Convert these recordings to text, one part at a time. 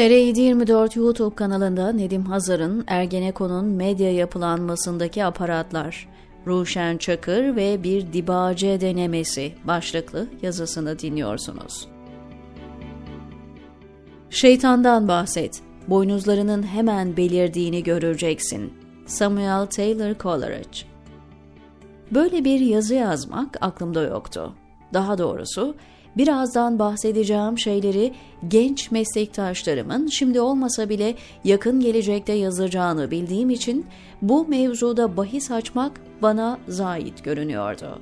TR724 YouTube kanalında Nedim Hazar'ın Ergenekon'un medya yapılanmasındaki aparatlar, Ruşen Çakır ve bir dibace denemesi başlıklı yazısını dinliyorsunuz. Şeytandan bahset, boynuzlarının hemen belirdiğini göreceksin. Samuel Taylor Coleridge Böyle bir yazı yazmak aklımda yoktu. Daha doğrusu birazdan bahsedeceğim şeyleri genç meslektaşlarımın şimdi olmasa bile yakın gelecekte yazacağını bildiğim için bu mevzuda bahis açmak bana zait görünüyordu.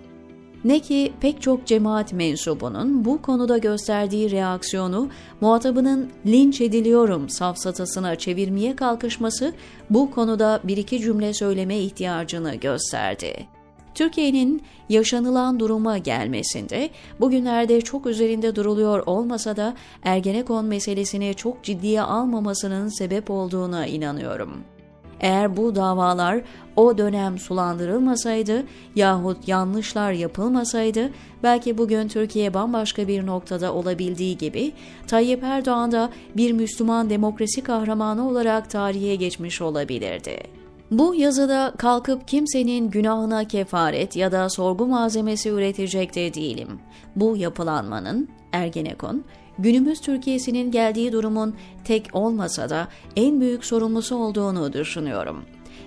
Ne ki pek çok cemaat mensubunun bu konuda gösterdiği reaksiyonu muhatabının linç ediliyorum safsatasına çevirmeye kalkışması bu konuda bir iki cümle söyleme ihtiyacını gösterdi. Türkiye'nin yaşanılan duruma gelmesinde bugünlerde çok üzerinde duruluyor olmasa da Ergenekon meselesini çok ciddiye almamasının sebep olduğuna inanıyorum. Eğer bu davalar o dönem sulandırılmasaydı yahut yanlışlar yapılmasaydı belki bugün Türkiye bambaşka bir noktada olabildiği gibi Tayyip Erdoğan da bir Müslüman demokrasi kahramanı olarak tarihe geçmiş olabilirdi. Bu yazıda kalkıp kimsenin günahına kefaret ya da sorgu malzemesi üretecek de değilim. Bu yapılanmanın, Ergenekon, günümüz Türkiye'sinin geldiği durumun tek olmasa da en büyük sorumlusu olduğunu düşünüyorum.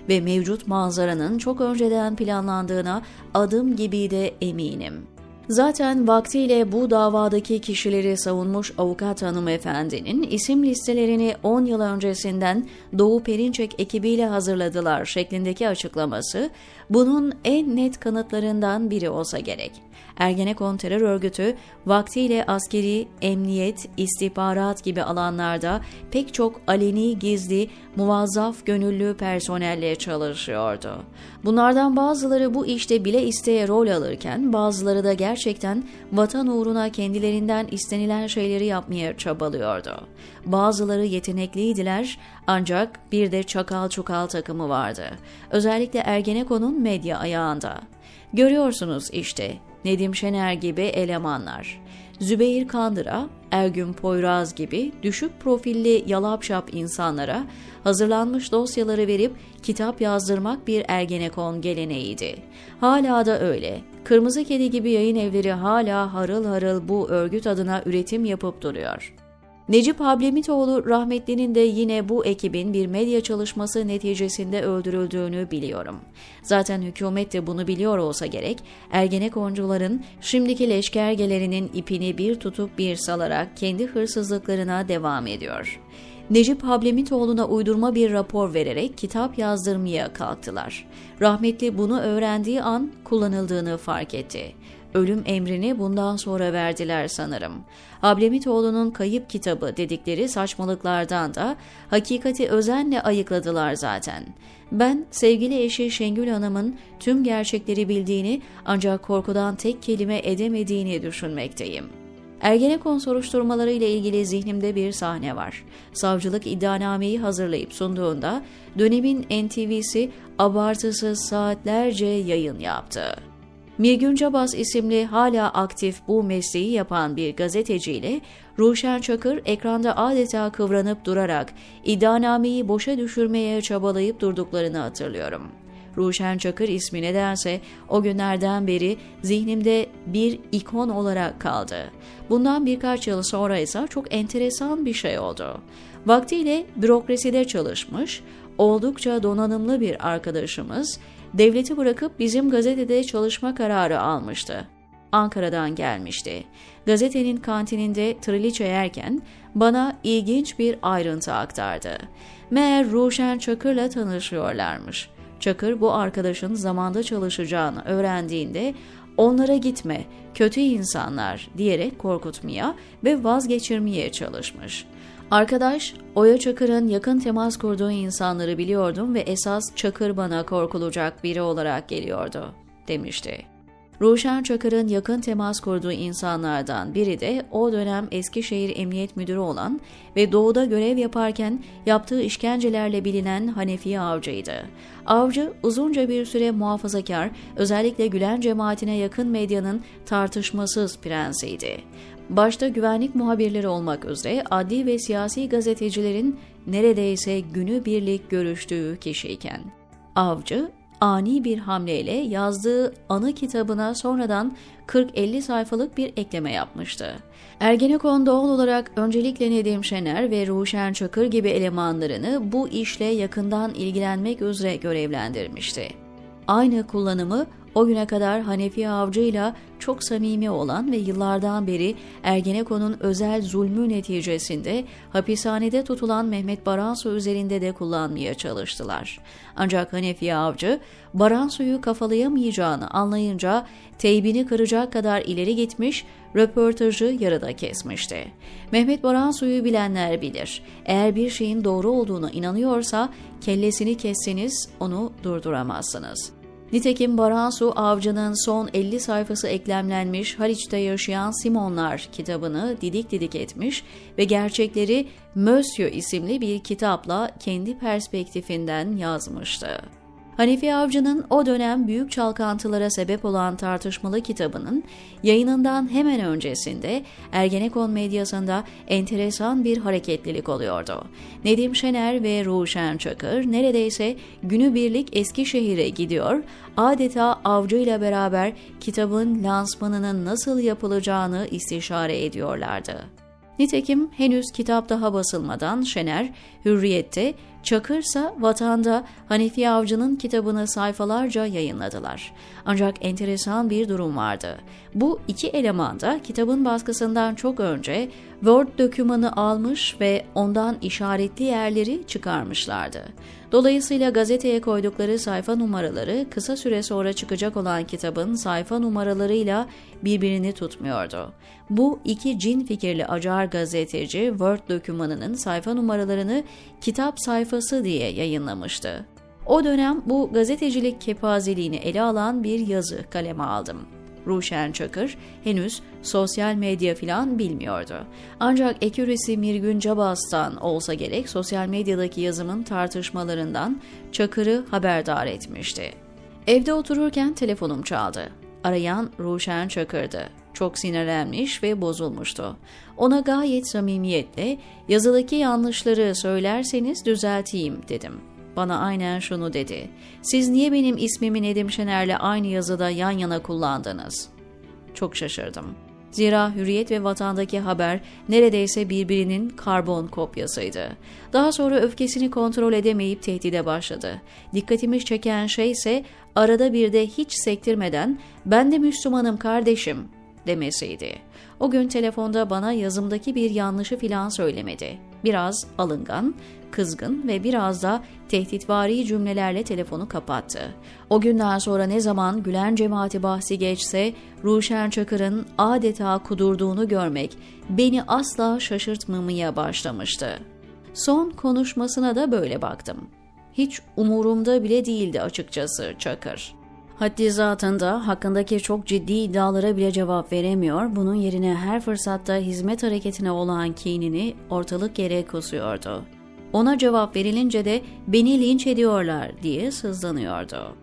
Ve mevcut manzaranın çok önceden planlandığına adım gibi de eminim. Zaten vaktiyle bu davadaki kişileri savunmuş avukat hanımefendinin isim listelerini 10 yıl öncesinden Doğu Perinçek ekibiyle hazırladılar şeklindeki açıklaması bunun en net kanıtlarından biri olsa gerek. Ergenekon terör örgütü vaktiyle askeri, emniyet, istihbarat gibi alanlarda pek çok aleni, gizli, muvazzaf gönüllü personelle çalışıyordu. Bunlardan bazıları bu işte bile isteye rol alırken bazıları da gerçekten vatan uğruna kendilerinden istenilen şeyleri yapmaya çabalıyordu. Bazıları yetenekliydiler ancak bir de çakal çukal takımı vardı. Özellikle Ergenekon'un medya ayağında. Görüyorsunuz işte Nedim Şener gibi elemanlar. Zübeyir Kandıra, Ergün Poyraz gibi düşük profilli yalapşap insanlara hazırlanmış dosyaları verip kitap yazdırmak bir Ergenekon geleneğiydi. Hala da öyle. Kırmızı Kedi gibi yayın evleri hala harıl harıl bu örgüt adına üretim yapıp duruyor. Necip Hablemitoğlu rahmetlinin de yine bu ekibin bir medya çalışması neticesinde öldürüldüğünü biliyorum. Zaten hükümet de bunu biliyor olsa gerek, Ergenekoncuların şimdiki leşkergelerinin ipini bir tutup bir salarak kendi hırsızlıklarına devam ediyor. Necip Hablemitoğlu'na uydurma bir rapor vererek kitap yazdırmaya kalktılar. Rahmetli bunu öğrendiği an kullanıldığını fark etti ölüm emrini bundan sonra verdiler sanırım. Ablemitoğlu'nun kayıp kitabı dedikleri saçmalıklardan da hakikati özenle ayıkladılar zaten. Ben sevgili eşi Şengül Hanım'ın tüm gerçekleri bildiğini ancak korkudan tek kelime edemediğini düşünmekteyim. Ergenekon soruşturmaları ile ilgili zihnimde bir sahne var. Savcılık iddianameyi hazırlayıp sunduğunda dönemin NTV'si abartısız saatlerce yayın yaptı. Mirgün Cabas isimli hala aktif bu mesleği yapan bir gazeteciyle Ruşen Çakır ekranda adeta kıvranıp durarak iddianameyi boşa düşürmeye çabalayıp durduklarını hatırlıyorum. Ruşen Çakır ismi nedense o günlerden beri zihnimde bir ikon olarak kaldı. Bundan birkaç yıl sonra ise çok enteresan bir şey oldu. Vaktiyle bürokraside çalışmış, oldukça donanımlı bir arkadaşımız devleti bırakıp bizim gazetede çalışma kararı almıştı. Ankara'dan gelmişti. Gazetenin kantininde triliçe yerken bana ilginç bir ayrıntı aktardı. Meğer Ruşen Çakır'la tanışıyorlarmış. Çakır bu arkadaşın zamanda çalışacağını öğrendiğinde onlara gitme, kötü insanlar diyerek korkutmaya ve vazgeçirmeye çalışmış. Arkadaş, Oya Çakır'ın yakın temas kurduğu insanları biliyordum ve esas Çakır bana korkulacak biri olarak geliyordu, demişti. Ruşen Çakır'ın yakın temas kurduğu insanlardan biri de o dönem Eskişehir Emniyet Müdürü olan ve doğuda görev yaparken yaptığı işkencelerle bilinen Hanefi Avcı'ydı. Avcı uzunca bir süre muhafazakar, özellikle Gülen cemaatine yakın medyanın tartışmasız prensiydi. Başta güvenlik muhabirleri olmak üzere adli ve siyasi gazetecilerin neredeyse günü birlik görüştüğü kişiyken. Avcı ani bir hamleyle yazdığı anı kitabına sonradan 40-50 sayfalık bir ekleme yapmıştı. Ergenekon doğal olarak öncelikle Nedim Şener ve Ruşen Çakır gibi elemanlarını bu işle yakından ilgilenmek üzere görevlendirmişti. Aynı kullanımı o güne kadar Hanefi Avcı'yla çok samimi olan ve yıllardan beri Ergenekon'un özel zulmü neticesinde hapishanede tutulan Mehmet Baransu üzerinde de kullanmaya çalıştılar. Ancak Hanefi Avcı, Baransu'yu kafalayamayacağını anlayınca teybini kıracak kadar ileri gitmiş, röportajı yarıda kesmişti. Mehmet Baransu'yu bilenler bilir. Eğer bir şeyin doğru olduğunu inanıyorsa kellesini kesseniz onu durduramazsınız.'' Nitekim Baransu Avcı'nın son 50 sayfası eklemlenmiş Haliç'te yaşayan Simonlar kitabını didik didik etmiş ve gerçekleri Monsieur isimli bir kitapla kendi perspektifinden yazmıştı. Hanefi Avcı'nın o dönem büyük çalkantılara sebep olan tartışmalı kitabının yayınından hemen öncesinde Ergenekon medyasında enteresan bir hareketlilik oluyordu. Nedim Şener ve Ruşen Çakır neredeyse günübirlik Eskişehir'e gidiyor, adeta Avcı ile beraber kitabın lansmanının nasıl yapılacağını istişare ediyorlardı. Nitekim henüz kitap daha basılmadan Şener, Hürriyet'te, Çakırsa Vatan'da Hanefi Avcı'nın kitabını sayfalarca yayınladılar. Ancak enteresan bir durum vardı. Bu iki eleman da kitabın baskısından çok önce Word dokümanı almış ve ondan işaretli yerleri çıkarmışlardı. Dolayısıyla gazeteye koydukları sayfa numaraları kısa süre sonra çıkacak olan kitabın sayfa numaralarıyla birbirini tutmuyordu. Bu iki cin fikirli acar gazeteci Word dokümanının sayfa numaralarını kitap sayfası diye yayınlamıştı. O dönem bu gazetecilik kepazeliğini ele alan bir yazı kaleme aldım. Ruşen Çakır henüz sosyal medya filan bilmiyordu. Ancak ekürisi Mirgün Cabas'tan olsa gerek sosyal medyadaki yazımın tartışmalarından Çakır'ı haberdar etmişti. Evde otururken telefonum çaldı. Arayan Ruşen Çakır'dı. Çok sinirlenmiş ve bozulmuştu. Ona gayet samimiyetle yazıdaki yanlışları söylerseniz düzelteyim dedim. Bana aynen şunu dedi. Siz niye benim ismimi Nedim Şener'le aynı yazıda yan yana kullandınız? Çok şaşırdım. Zira Hürriyet ve Vatan'daki haber neredeyse birbirinin karbon kopyasıydı. Daha sonra öfkesini kontrol edemeyip tehdide başladı. Dikkatimi çeken şey ise arada bir de hiç sektirmeden ben de Müslümanım kardeşim demesiydi. O gün telefonda bana yazımdaki bir yanlışı filan söylemedi. Biraz alıngan, kızgın ve biraz da tehditvari cümlelerle telefonu kapattı. O günden sonra ne zaman Gülen cemaati bahsi geçse Ruşen Çakır'ın adeta kudurduğunu görmek beni asla şaşırtmamaya başlamıştı. Son konuşmasına da böyle baktım. Hiç umurumda bile değildi açıkçası Çakır. Haddi zatında hakkındaki çok ciddi iddialara bile cevap veremiyor, bunun yerine her fırsatta hizmet hareketine olan kinini ortalık yere kusuyordu. Ona cevap verilince de beni linç ediyorlar diye sızlanıyordu.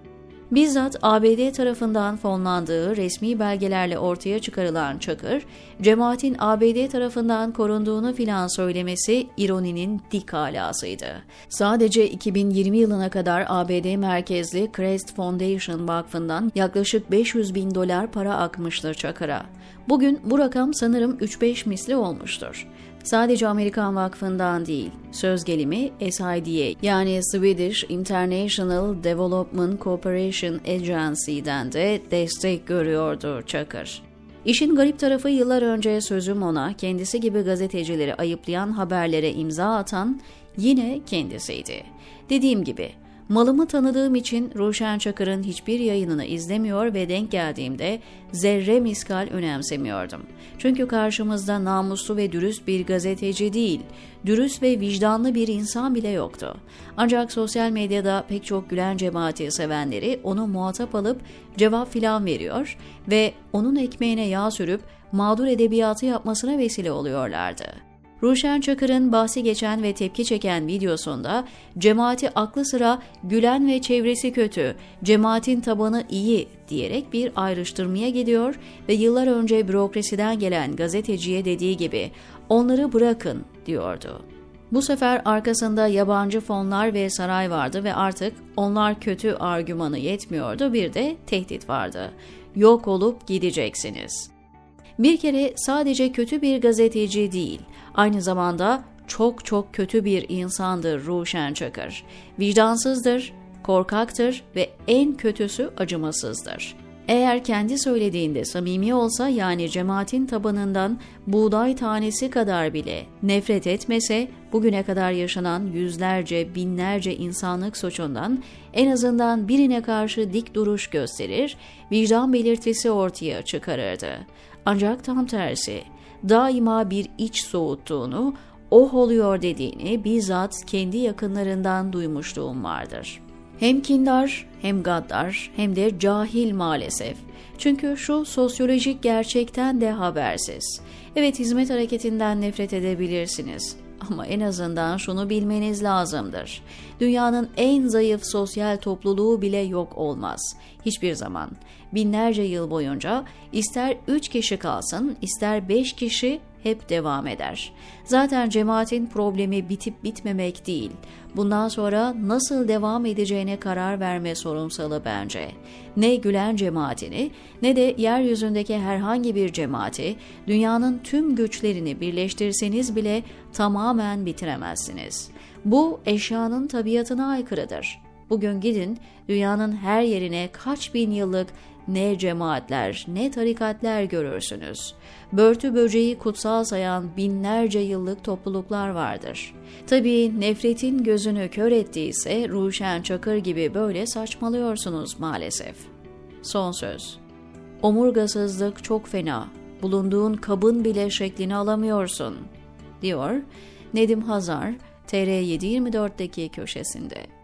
Bizzat ABD tarafından fonlandığı resmi belgelerle ortaya çıkarılan Çakır, cemaatin ABD tarafından korunduğunu filan söylemesi ironinin dik alasıydı. Sadece 2020 yılına kadar ABD merkezli Crest Foundation Vakfı'ndan yaklaşık 500 bin dolar para akmıştır Çakır'a. Bugün bu rakam sanırım 3-5 misli olmuştur. Sadece Amerikan Vakfı'ndan değil, söz gelimi SIDA yani Swedish International Development Cooperation Agency'den de destek görüyordu Çakır. İşin garip tarafı yıllar önce sözüm ona kendisi gibi gazetecileri ayıplayan haberlere imza atan yine kendisiydi. Dediğim gibi Malımı tanıdığım için Ruşen Çakır'ın hiçbir yayınını izlemiyor ve denk geldiğimde zerre miskal önemsemiyordum. Çünkü karşımızda namuslu ve dürüst bir gazeteci değil, dürüst ve vicdanlı bir insan bile yoktu. Ancak sosyal medyada pek çok Gülen cemaati sevenleri onu muhatap alıp cevap filan veriyor ve onun ekmeğine yağ sürüp mağdur edebiyatı yapmasına vesile oluyorlardı. Ruşen Çakır'ın bahsi geçen ve tepki çeken videosunda cemaati aklı sıra gülen ve çevresi kötü, cemaatin tabanı iyi diyerek bir ayrıştırmaya gidiyor ve yıllar önce bürokrasiden gelen gazeteciye dediği gibi onları bırakın diyordu. Bu sefer arkasında yabancı fonlar ve saray vardı ve artık onlar kötü argümanı yetmiyordu bir de tehdit vardı. Yok olup gideceksiniz.'' Bir kere sadece kötü bir gazeteci değil, aynı zamanda çok çok kötü bir insandır Ruşen Çakır. Vicdansızdır, korkaktır ve en kötüsü acımasızdır. Eğer kendi söylediğinde samimi olsa yani cemaatin tabanından buğday tanesi kadar bile nefret etmese bugüne kadar yaşanan yüzlerce binlerce insanlık suçundan en azından birine karşı dik duruş gösterir, vicdan belirtisi ortaya çıkarırdı. Ancak tam tersi, daima bir iç soğuttuğunu, oh oluyor dediğini bizzat kendi yakınlarından duymuşluğum vardır. Hem kindar, hem gaddar, hem de cahil maalesef. Çünkü şu sosyolojik gerçekten de habersiz. Evet hizmet hareketinden nefret edebilirsiniz. Ama en azından şunu bilmeniz lazımdır. Dünyanın en zayıf sosyal topluluğu bile yok olmaz. Hiçbir zaman. Binlerce yıl boyunca ister üç kişi kalsın, ister beş kişi hep devam eder. Zaten cemaatin problemi bitip bitmemek değil, bundan sonra nasıl devam edeceğine karar verme sorunsalı bence. Ne Gülen cemaatini ne de yeryüzündeki herhangi bir cemaati dünyanın tüm güçlerini birleştirseniz bile tamamen bitiremezsiniz. Bu eşyanın tabiatına aykırıdır. Bugün gidin dünyanın her yerine kaç bin yıllık ne cemaatler ne tarikatler görürsünüz. Börtü böceği kutsal sayan binlerce yıllık topluluklar vardır. Tabii nefretin gözünü kör ettiyse Ruşen Çakır gibi böyle saçmalıyorsunuz maalesef. Son söz. Omurgasızlık çok fena. Bulunduğun kabın bile şeklini alamıyorsun, diyor Nedim Hazar TR724'deki köşesinde.